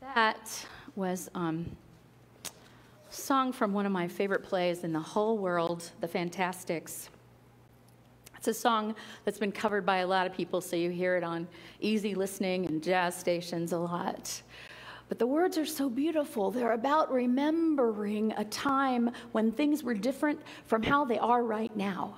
That was um, a song from one of my favorite plays in the whole world, The Fantasticks. It's a song that's been covered by a lot of people, so you hear it on easy listening and jazz stations a lot. But the words are so beautiful. They're about remembering a time when things were different from how they are right now.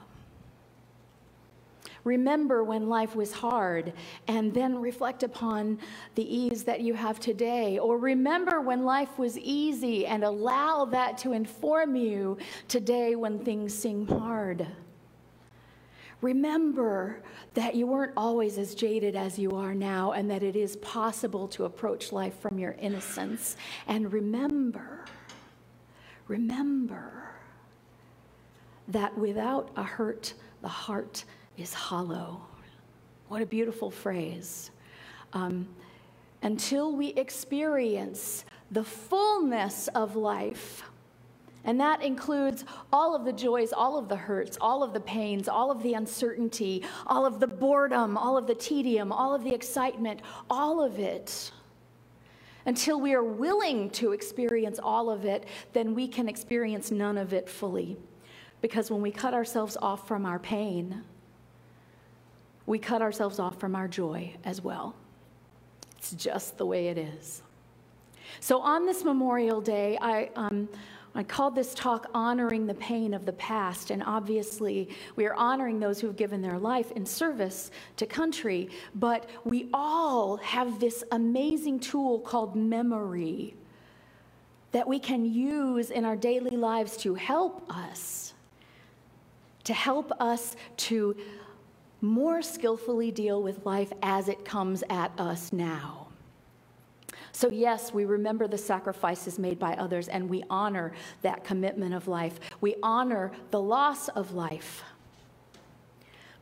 Remember when life was hard and then reflect upon the ease that you have today. Or remember when life was easy and allow that to inform you today when things seem hard. Remember that you weren't always as jaded as you are now and that it is possible to approach life from your innocence. And remember, remember that without a hurt, the heart is hollow. What a beautiful phrase. Um, until we experience the fullness of life, and that includes all of the joys, all of the hurts, all of the pains, all of the uncertainty, all of the boredom, all of the tedium, all of the excitement, all of it. Until we are willing to experience all of it, then we can experience none of it fully. Because when we cut ourselves off from our pain, we cut ourselves off from our joy as well. It's just the way it is. So, on this Memorial Day, I, um, I called this talk Honoring the Pain of the Past. And obviously, we are honoring those who have given their life in service to country. But we all have this amazing tool called memory that we can use in our daily lives to help us, to help us to more skillfully deal with life as it comes at us now. So, yes, we remember the sacrifices made by others and we honor that commitment of life. We honor the loss of life.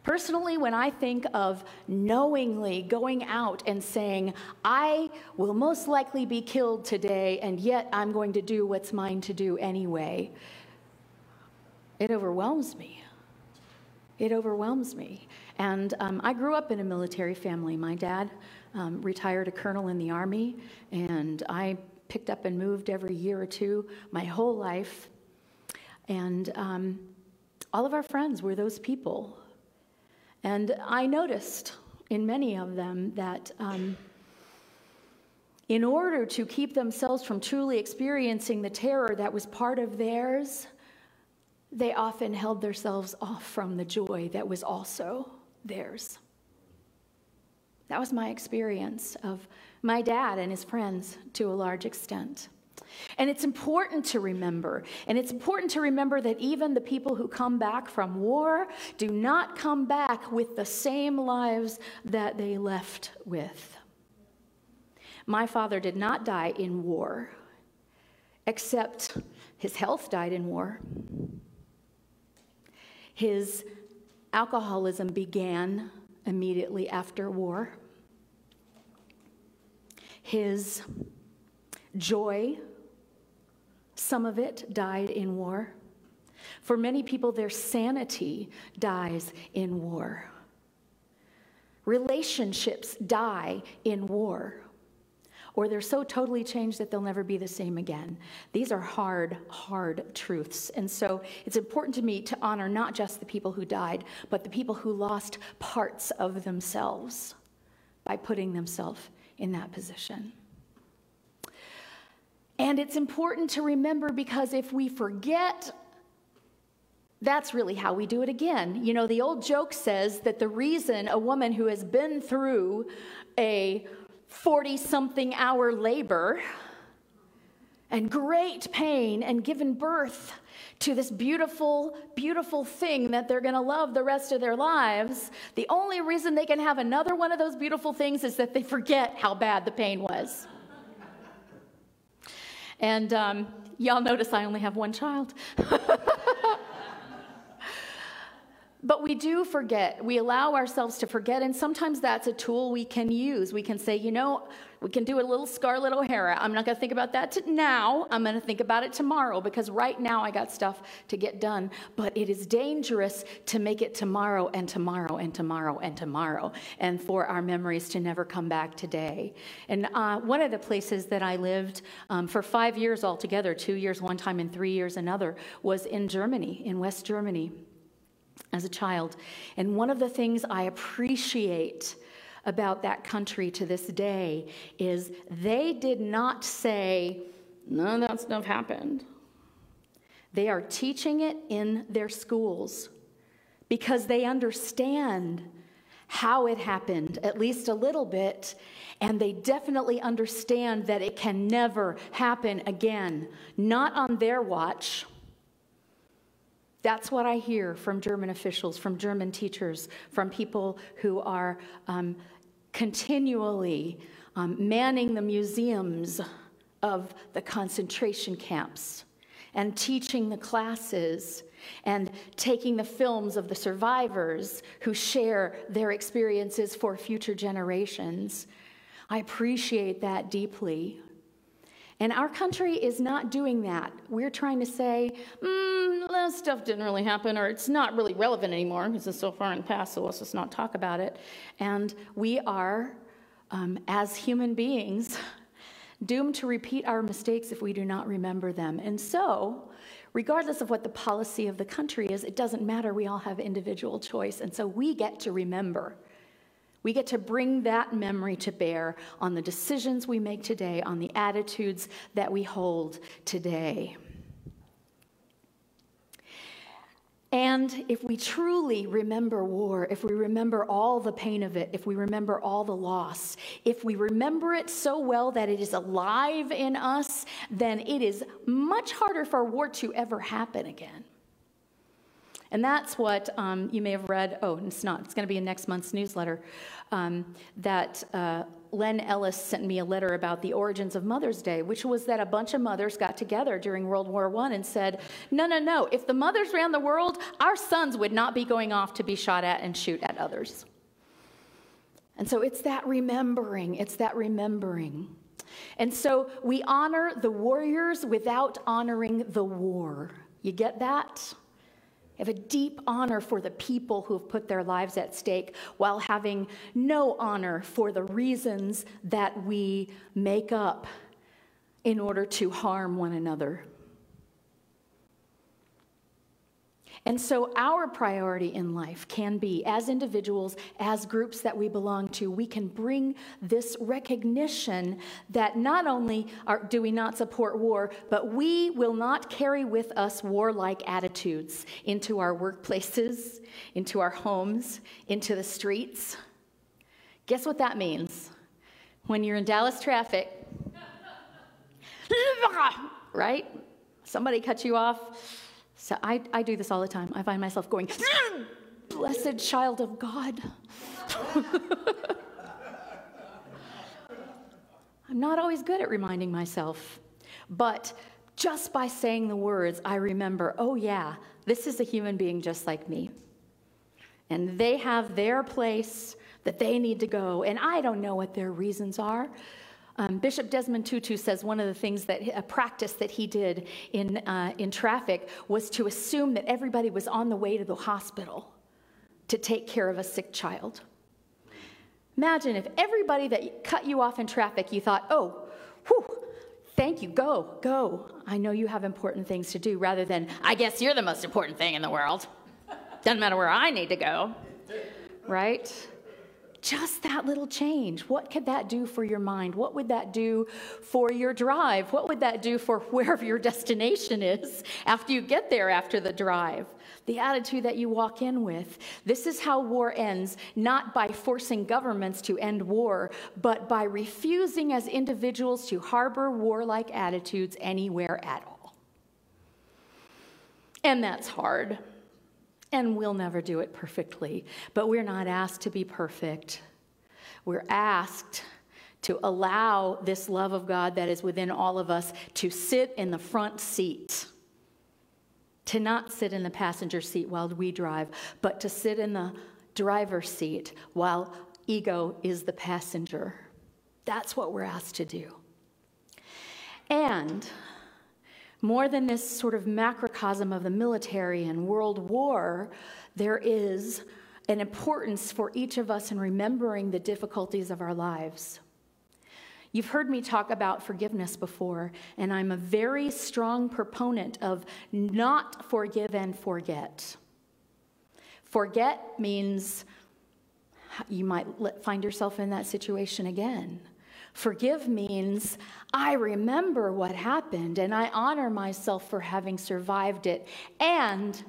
Personally, when I think of knowingly going out and saying, I will most likely be killed today, and yet I'm going to do what's mine to do anyway, it overwhelms me. It overwhelms me. And um, I grew up in a military family. My dad um, retired a colonel in the Army, and I picked up and moved every year or two my whole life. And um, all of our friends were those people. And I noticed in many of them that um, in order to keep themselves from truly experiencing the terror that was part of theirs, they often held themselves off from the joy that was also theirs. That was my experience of my dad and his friends to a large extent. And it's important to remember, and it's important to remember that even the people who come back from war do not come back with the same lives that they left with. My father did not die in war, except his health died in war. His Alcoholism began immediately after war. His joy, some of it died in war. For many people, their sanity dies in war. Relationships die in war or they're so totally changed that they'll never be the same again. These are hard, hard truths. And so it's important to me to honor not just the people who died, but the people who lost parts of themselves by putting themselves in that position. And it's important to remember because if we forget that's really how we do it again. You know, the old joke says that the reason a woman who has been through a 40 something hour labor and great pain and given birth to this beautiful, beautiful thing that they're going to love the rest of their lives, the only reason they can have another one of those beautiful things is that they forget how bad the pain was. And um, y'all notice I only have one child. But we do forget. We allow ourselves to forget, and sometimes that's a tool we can use. We can say, you know, We can do a little Scarlett O'Hara. I'm not going to think about that now. I'm going to think about it tomorrow because right now I got stuff to get done. But it is dangerous to make it tomorrow and tomorrow and tomorrow and tomorrow and for our memories to never come back today. And uh, one of the places that I lived um, for five years altogether, two years one time and three years another, was in Germany, in West Germany as a child. And one of the things I appreciate about that country to this day is they did not say, none of that stuff happened. They are teaching it in their schools because they understand how it happened, at least a little bit, and they definitely understand that it can never happen again, not on their watch that's what I hear from German officials, from German teachers, from people who are um, continually um, manning the museums of the concentration camps and teaching the classes and taking the films of the survivors who share their experiences for future generations. I appreciate that deeply. And our country is not doing that. We're trying to say, mm, that stuff didn't really happen, or it's not really relevant anymore because it's so far in the past, so let's just not talk about it. And we are, um, as human beings, doomed to repeat our mistakes if we do not remember them. And so, regardless of what the policy of the country is, it doesn't matter. We all have individual choice. And so we get to remember we get to bring that memory to bear on the decisions we make today, on the attitudes that we hold today. And if we truly remember war, if we remember all the pain of it, if we remember all the loss, if we remember it so well that it is alive in us, then it is much harder for war to ever happen again. And that's what um, you may have read. Oh, it's not. It's going to be in next month's newsletter. Um, that uh, Len Ellis sent me a letter about the origins of Mother's Day, which was that a bunch of mothers got together during World War I and said, No, no, no. If the mothers ran the world, our sons would not be going off to be shot at and shoot at others. And so it's that remembering. It's that remembering. And so we honor the warriors without honoring the war. You get that? Have a deep honor for the people who have put their lives at stake while having no honor for the reasons that we make up in order to harm one another. And so, our priority in life can be, as individuals, as groups that we belong to, we can bring this recognition that not only are, do we not support war, but we will not carry with us warlike attitudes into our workplaces, into our homes, into the streets. Guess what that means? When you're in Dallas traffic, right? Somebody cut you off so I, I do this all the time. I find myself going, Blessed child of God. I'm not always good at reminding myself, but just by saying the words, I remember, oh, yeah, this is a human being just like me. And they have their place that they need to go, and I don't know what their reasons are. Um, Bishop Desmond Tutu says one of the things that a practice that he did in, uh, in traffic was to assume that everybody was on the way to the hospital to take care of a sick child. Imagine if everybody that cut you off in traffic, you thought, oh, whew, thank you, go, go. I know you have important things to do, rather than, I guess you're the most important thing in the world. Doesn't matter where I need to go, right? Just that little change. What could that do for your mind? What would that do for your drive? What would that do for wherever your destination is after you get there after the drive? The attitude that you walk in with. This is how war ends, not by forcing governments to end war, but by refusing as individuals to harbor warlike attitudes anywhere at all. And that's hard. And we'll never do it perfectly, but we're not asked to be perfect. We're asked to allow this love of God that is within all of us to sit in the front seat. To not sit in the passenger seat while we drive, but to sit in the driver's seat while ego is the passenger. That's what we're asked to do. And more than this sort of macrocosm of the military and world war, there is an importance for each of us in remembering the difficulties of our lives. You've heard me talk about forgiveness before, and I'm a very strong proponent of not forgive and forget. Forget means you might find yourself in that situation again. Forgive means I remember what happened and I honor myself for having survived it, and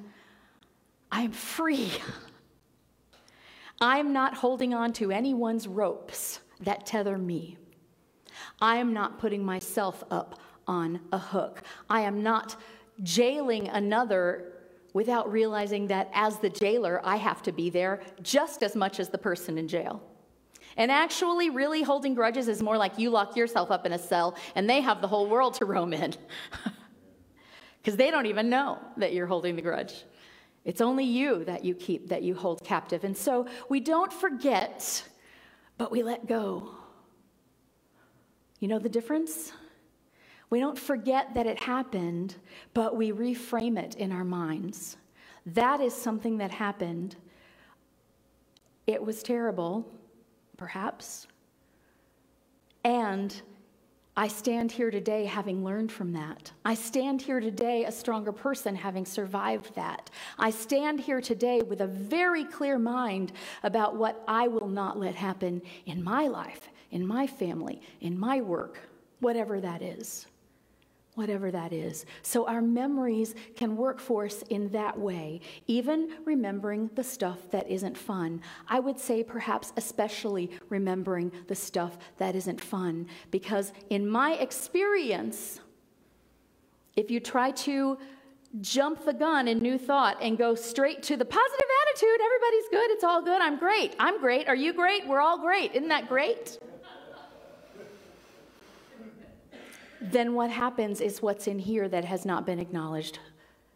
I'm free. I'm not holding on to anyone's ropes that tether me. I am not putting myself up on a hook. I am not jailing another without realizing that as the jailer, I have to be there just as much as the person in jail. And actually, really holding grudges is more like you lock yourself up in a cell and they have the whole world to roam in. Because they don't even know that you're holding the grudge. It's only you that you keep, that you hold captive. And so we don't forget, but we let go. You know the difference? We don't forget that it happened, but we reframe it in our minds. That is something that happened. It was terrible, perhaps. And I stand here today having learned from that. I stand here today a stronger person having survived that. I stand here today with a very clear mind about what I will not let happen in my life, in my family, in my work, whatever that is whatever that is. So our memories can work for us in that way, even remembering the stuff that isn't fun. I would say perhaps especially remembering the stuff that isn't fun, because in my experience, if you try to jump the gun in new thought and go straight to the positive attitude, everybody's good, it's all good, I'm great, I'm great, are you great? We're all great. Isn't that great? Then what happens is what's in here that has not been acknowledged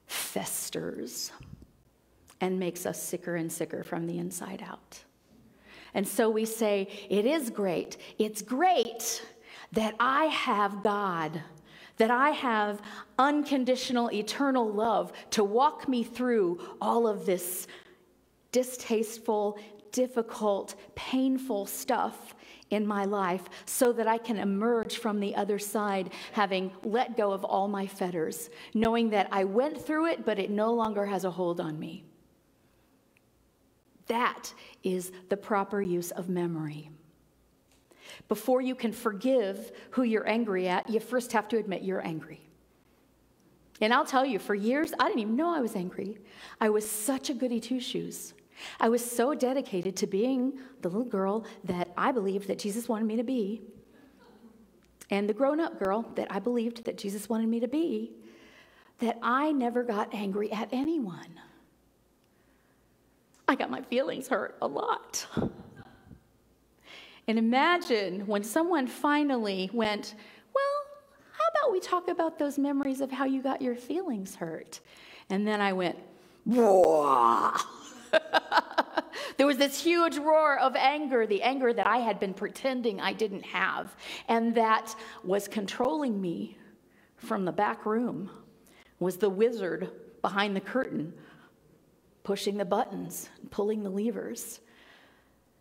festers and makes us sicker and sicker from the inside out. And so we say, It is great. It's great that I have God, that I have unconditional, eternal love to walk me through all of this distasteful, difficult, painful stuff in my life so that I can emerge from the other side having let go of all my fetters, knowing that I went through it, but it no longer has a hold on me. That is the proper use of memory. Before you can forgive who you're angry at, you first have to admit you're angry. And I'll tell you, for years, I didn't even know I was angry. I was such a goody two shoes. I was so dedicated to being the little girl that I believed that Jesus wanted me to be, and the grown up girl that I believed that Jesus wanted me to be, that I never got angry at anyone. I got my feelings hurt a lot. And imagine when someone finally went, Well, how about we talk about those memories of how you got your feelings hurt? And then I went, Whoa. There was this huge roar of anger, the anger that I had been pretending I didn't have, and that was controlling me from the back room, was the wizard behind the curtain, pushing the buttons, pulling the levers.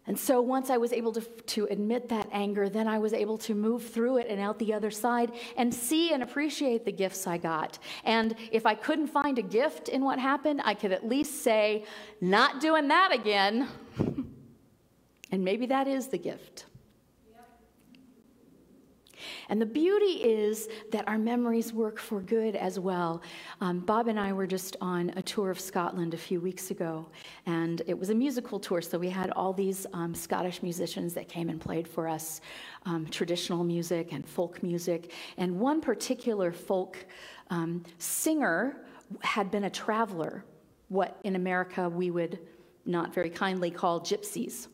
And so once I was able to, to admit that anger, then I was able to move through it and out the other side and see and appreciate the gifts I got. And if I couldn't find a gift in what happened, I could at least say, not doing that again. and maybe that is the gift. And the beauty is that our memories work for good as well. Um, Bob and I were just on a tour of Scotland a few weeks ago, and it was a musical tour, so we had all these um, Scottish musicians that came and played for us um, traditional music and folk music. And one particular folk um, singer had been a traveler, what in America we would not very kindly call gypsies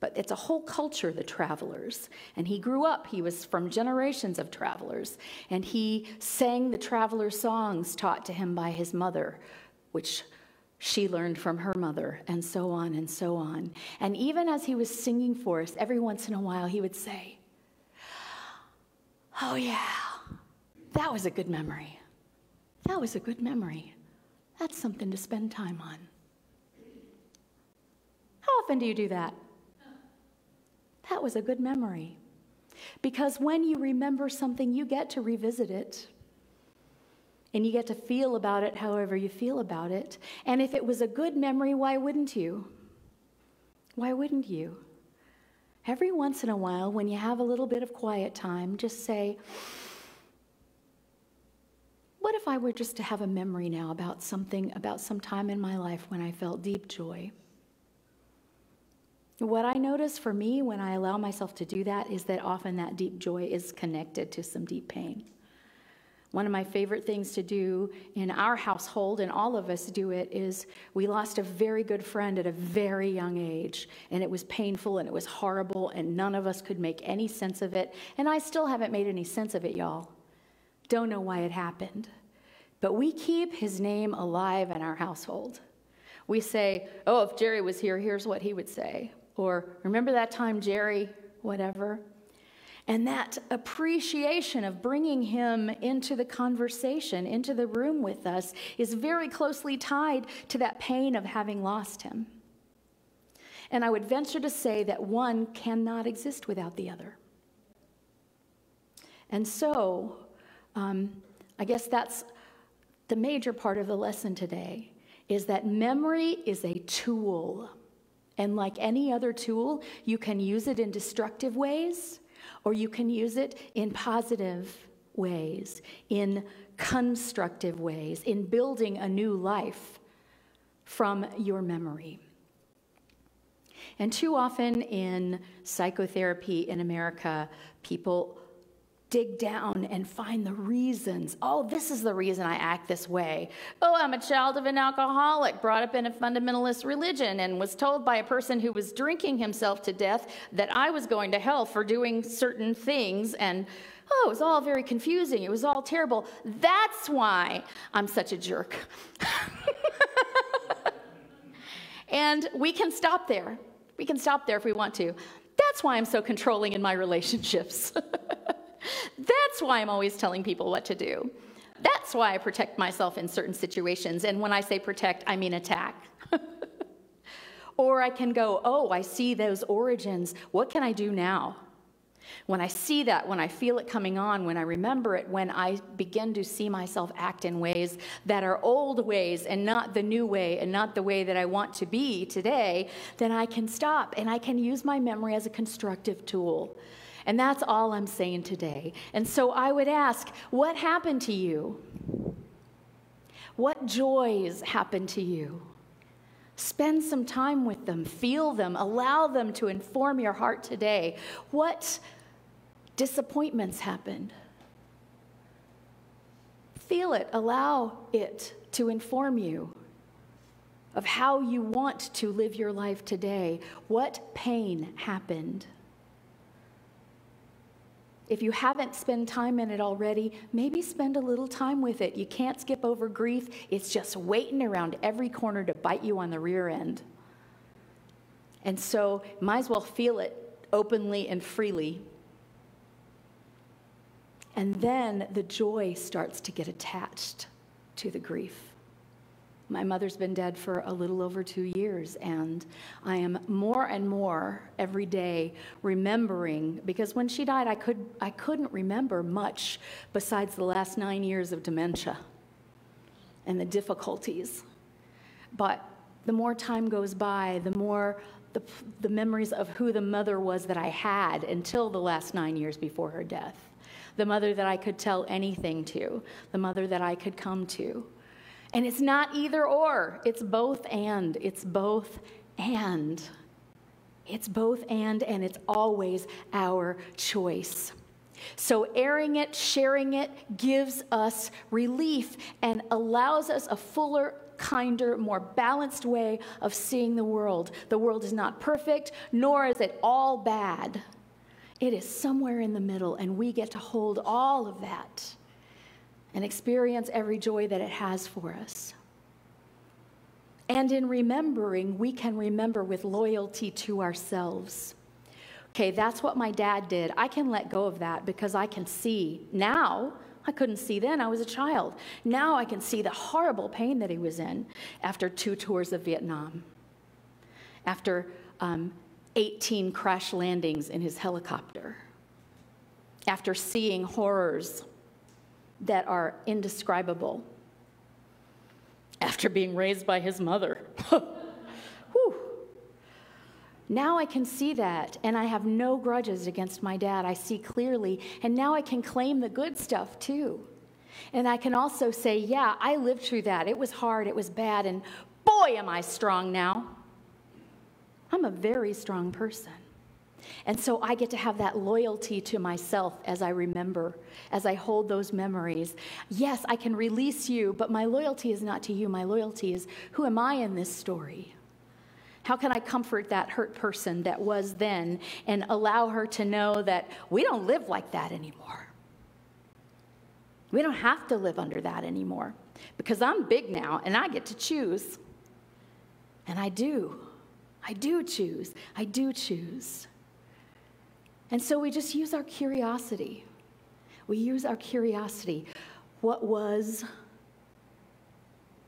but it's a whole culture, the travelers. And he grew up, he was from generations of travelers, and he sang the traveler songs taught to him by his mother, which she learned from her mother, and so on and so on. And even as he was singing for us, every once in a while he would say, oh, yeah, that was a good memory. That was a good memory. That's something to spend time on. How often do you do that? That was a good memory. Because when you remember something, you get to revisit it. And you get to feel about it however you feel about it. And if it was a good memory, why wouldn't you? Why wouldn't you? Every once in a while, when you have a little bit of quiet time, just say, What if I were just to have a memory now about something, about some time in my life when I felt deep joy? What I notice for me when I allow myself to do that is that often that deep joy is connected to some deep pain. One of my favorite things to do in our household, and all of us do it, is we lost a very good friend at a very young age. And it was painful and it was horrible, and none of us could make any sense of it. And I still haven't made any sense of it, y'all. Don't know why it happened. But we keep his name alive in our household. We say, oh, if Jerry was here, here's what he would say. Or, remember that time, Jerry, whatever. And that appreciation of bringing him into the conversation, into the room with us, is very closely tied to that pain of having lost him. And I would venture to say that one cannot exist without the other. And so, um, I guess that's the major part of the lesson today is that memory is a tool. And like any other tool, you can use it in destructive ways or you can use it in positive ways, in constructive ways, in building a new life from your memory. And too often in psychotherapy in America, people dig down and find the reasons. Oh, this is the reason I act this way. Oh, I'm a child of an alcoholic, brought up in a fundamentalist religion, and was told by a person who was drinking himself to death that I was going to hell for doing certain things. And oh, it was all very confusing. It was all terrible. That's why I'm such a jerk. and we can stop there. We can stop there if we want to. That's why I'm so controlling in my relationships. That's why I'm always telling people what to do. That's why I protect myself in certain situations. And when I say protect, I mean attack. or I can go, oh, I see those origins. What can I do now? When I see that, when I feel it coming on, when I remember it, when I begin to see myself act in ways that are old ways and not the new way and not the way that I want to be today, then I can stop and I can use my memory as a constructive tool. And that's all I'm saying today. And so I would ask, what happened to you? What joys happened to you? Spend some time with them, feel them, allow them to inform your heart today. What disappointments happened? Feel it, allow it to inform you of how you want to live your life today. What pain happened? If you haven't spent time in it already, maybe spend a little time with it. You can't skip over grief, it's just waiting around every corner to bite you on the rear end. And so, might as well feel it openly and freely. And then the joy starts to get attached to the grief. My mother's been dead for a little over two years, and I am more and more every day remembering because when she died, I, could, I couldn't remember much besides the last nine years of dementia and the difficulties. But the more time goes by, the more the, the memories of who the mother was that I had until the last nine years before her death, the mother that I could tell anything to, the mother that I could come to and it's not either or, it's both and. It's both and. It's both and, and it's always our choice. So, airing it, sharing it gives us relief and allows us a fuller, kinder, more balanced way of seeing the world. The world is not perfect, nor is it all bad. It is somewhere in the middle, and we get to hold all of that and experience every joy that it has for us. And in remembering, we can remember with loyalty to ourselves. Okay, that's what my dad did. I can let go of that because I can see now. I couldn't see then, I was a child. Now I can see the horrible pain that he was in after two tours of Vietnam, after um, 18 crash landings in his helicopter, after seeing horrors that are indescribable, after being raised by his mother. Now I can see that, and I have no grudges against my dad. I see clearly, and now I can claim the good stuff too. And I can also say, yeah, I lived through that. It was hard, it was bad, and boy, am I strong now. I'm a very strong person. And so I get to have that loyalty to myself as I remember, as I hold those memories. Yes, I can release you, but my loyalty is not to you. My loyalty is who am I in this story? How can I comfort that hurt person that was then and allow her to know that we don't live like that anymore? We don't have to live under that anymore because I'm big now and I get to choose. And I do. I do choose. I do choose. And so we just use our curiosity. We use our curiosity. What was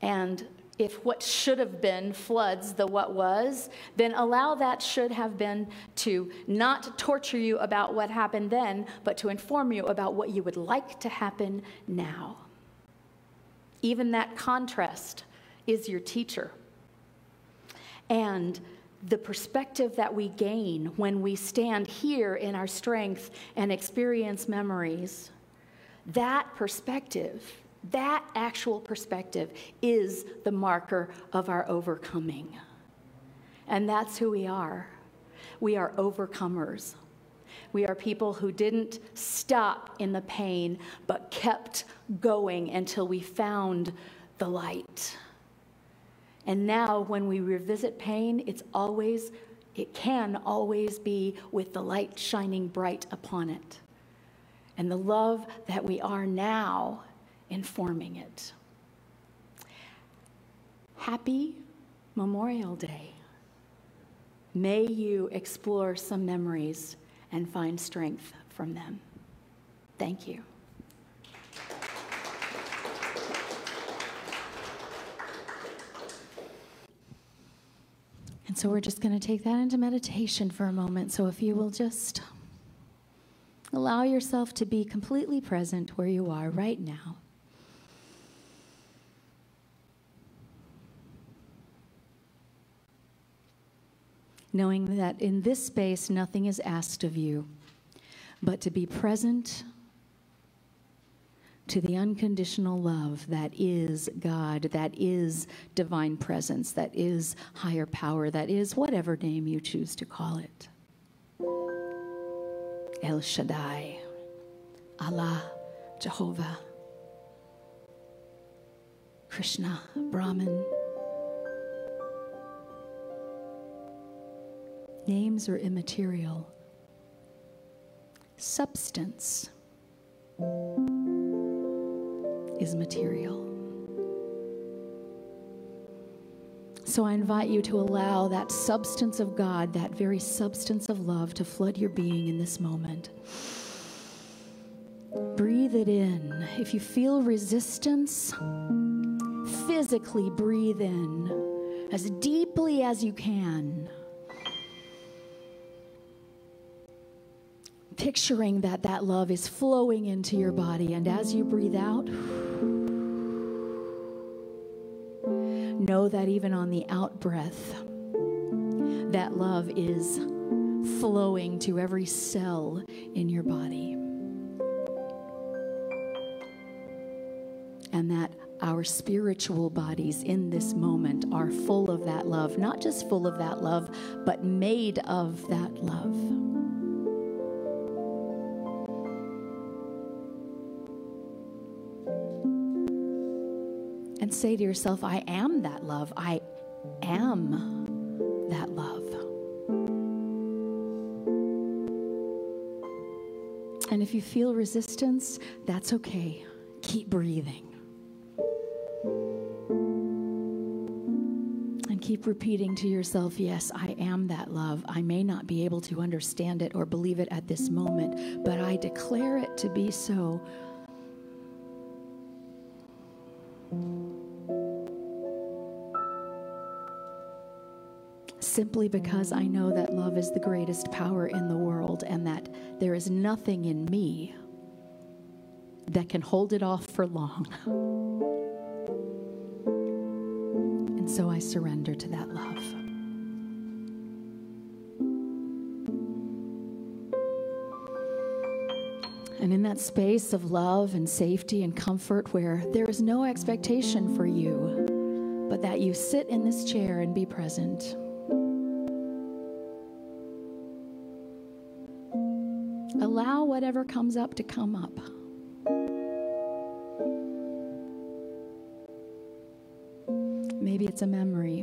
and if what should have been floods the what was, then allow that should have been to not torture you about what happened then, but to inform you about what you would like to happen now. Even that contrast is your teacher. And the perspective that we gain when we stand here in our strength and experience memories, that perspective that actual perspective is the marker of our overcoming. And that's who we are. We are overcomers. We are people who didn't stop in the pain, but kept going until we found the light. And now, when we revisit pain, it's always, it can always be with the light shining bright upon it. And the love that we are now informing it. Happy Memorial Day. May you explore some memories and find strength from them. Thank you. And so we're just going to take that into meditation for a moment. So if you will just allow yourself to be completely present where you are right now. knowing that in this space nothing is asked of you but to be present to the unconditional love that is God, that is divine presence, that is higher power, that is whatever name you choose to call it. El Shaddai, Allah, Jehovah, Krishna, Brahman. Names are immaterial. Substance is material. So I invite you to allow that substance of God, that very substance of love, to flood your being in this moment. Breathe it in. If you feel resistance, physically breathe in as deeply as you can. picturing that that love is flowing into your body. And as you breathe out, know that even on the out breath, that love is flowing to every cell in your body. And that our spiritual bodies in this moment are full of that love, not just full of that love, but made of that love. Say to yourself, I am that love. I am that love. And if you feel resistance, that's okay. Keep breathing. And keep repeating to yourself, Yes, I am that love. I may not be able to understand it or believe it at this moment, but I declare it to be so. Simply because I know that love is the greatest power in the world and that there is nothing in me that can hold it off for long. And so I surrender to that love. And in that space of love and safety and comfort where there is no expectation for you, but that you sit in this chair and be present. Whatever comes up to come up. Maybe it's a memory.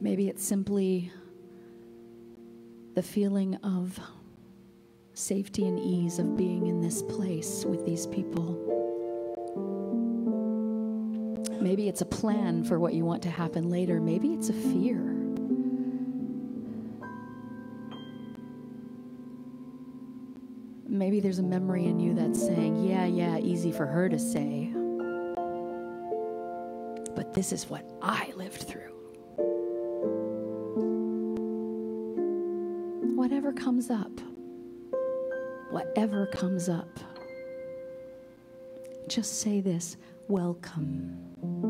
Maybe it's simply the feeling of safety and ease of being in this place with these people. Maybe it's a plan for what you want to happen later. Maybe it's a fear. Maybe there's a memory in you that's saying, yeah, yeah, easy for her to say but this is what I lived through. Whatever comes up, whatever comes up, just say this welcome.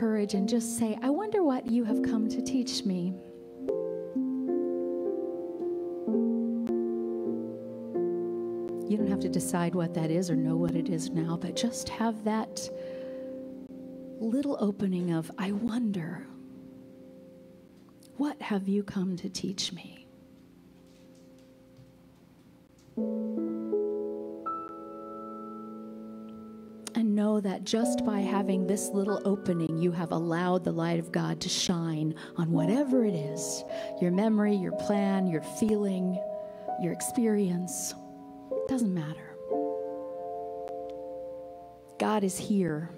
Courage and just say, I wonder what you have come to teach me. You don't have to decide what that is or know what it is now, but just have that little opening of, I wonder, what have you come to teach me? That just by having this little opening, you have allowed the light of God to shine on whatever it is your memory, your plan, your feeling, your experience. Doesn't matter. God is here.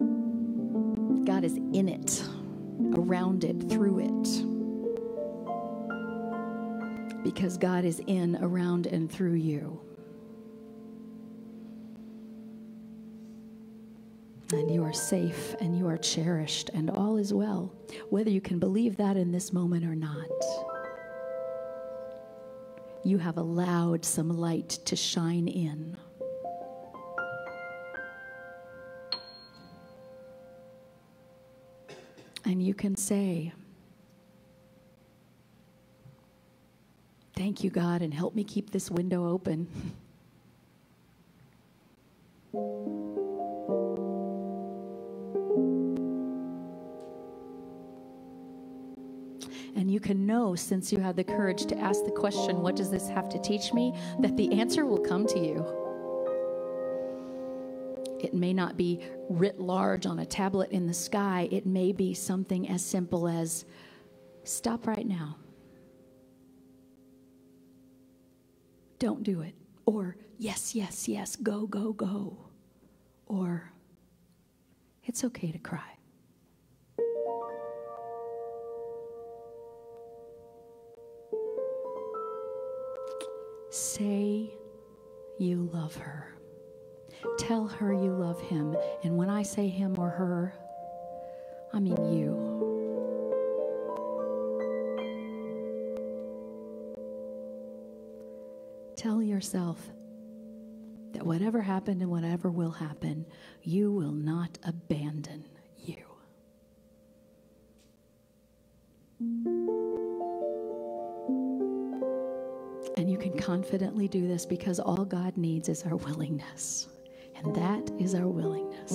God is in it, around it, through it. Because God is in, around, and through you. And you are safe and you are cherished and all is well, whether you can believe that in this moment or not. You have allowed some light to shine in. And you can say, Thank you, God, and help me keep this window open. since you have the courage to ask the question, What does this have to teach me? that the answer will come to you. It may not be writ large on a tablet in the sky, it may be something as simple as stop right now. Don't do it. Or yes, yes, yes, go, go, go. Or it's okay to cry. Say you love her. Tell her you love him. And when I say him or her, I mean you. Tell yourself that whatever happened and whatever will happen, you will not abandon confidently do this because all God needs is our willingness. And that is our willingness.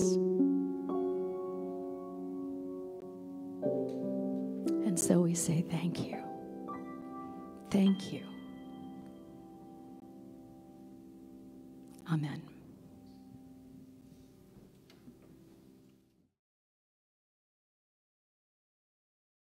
And so we say, Thank you. Thank you. Amen.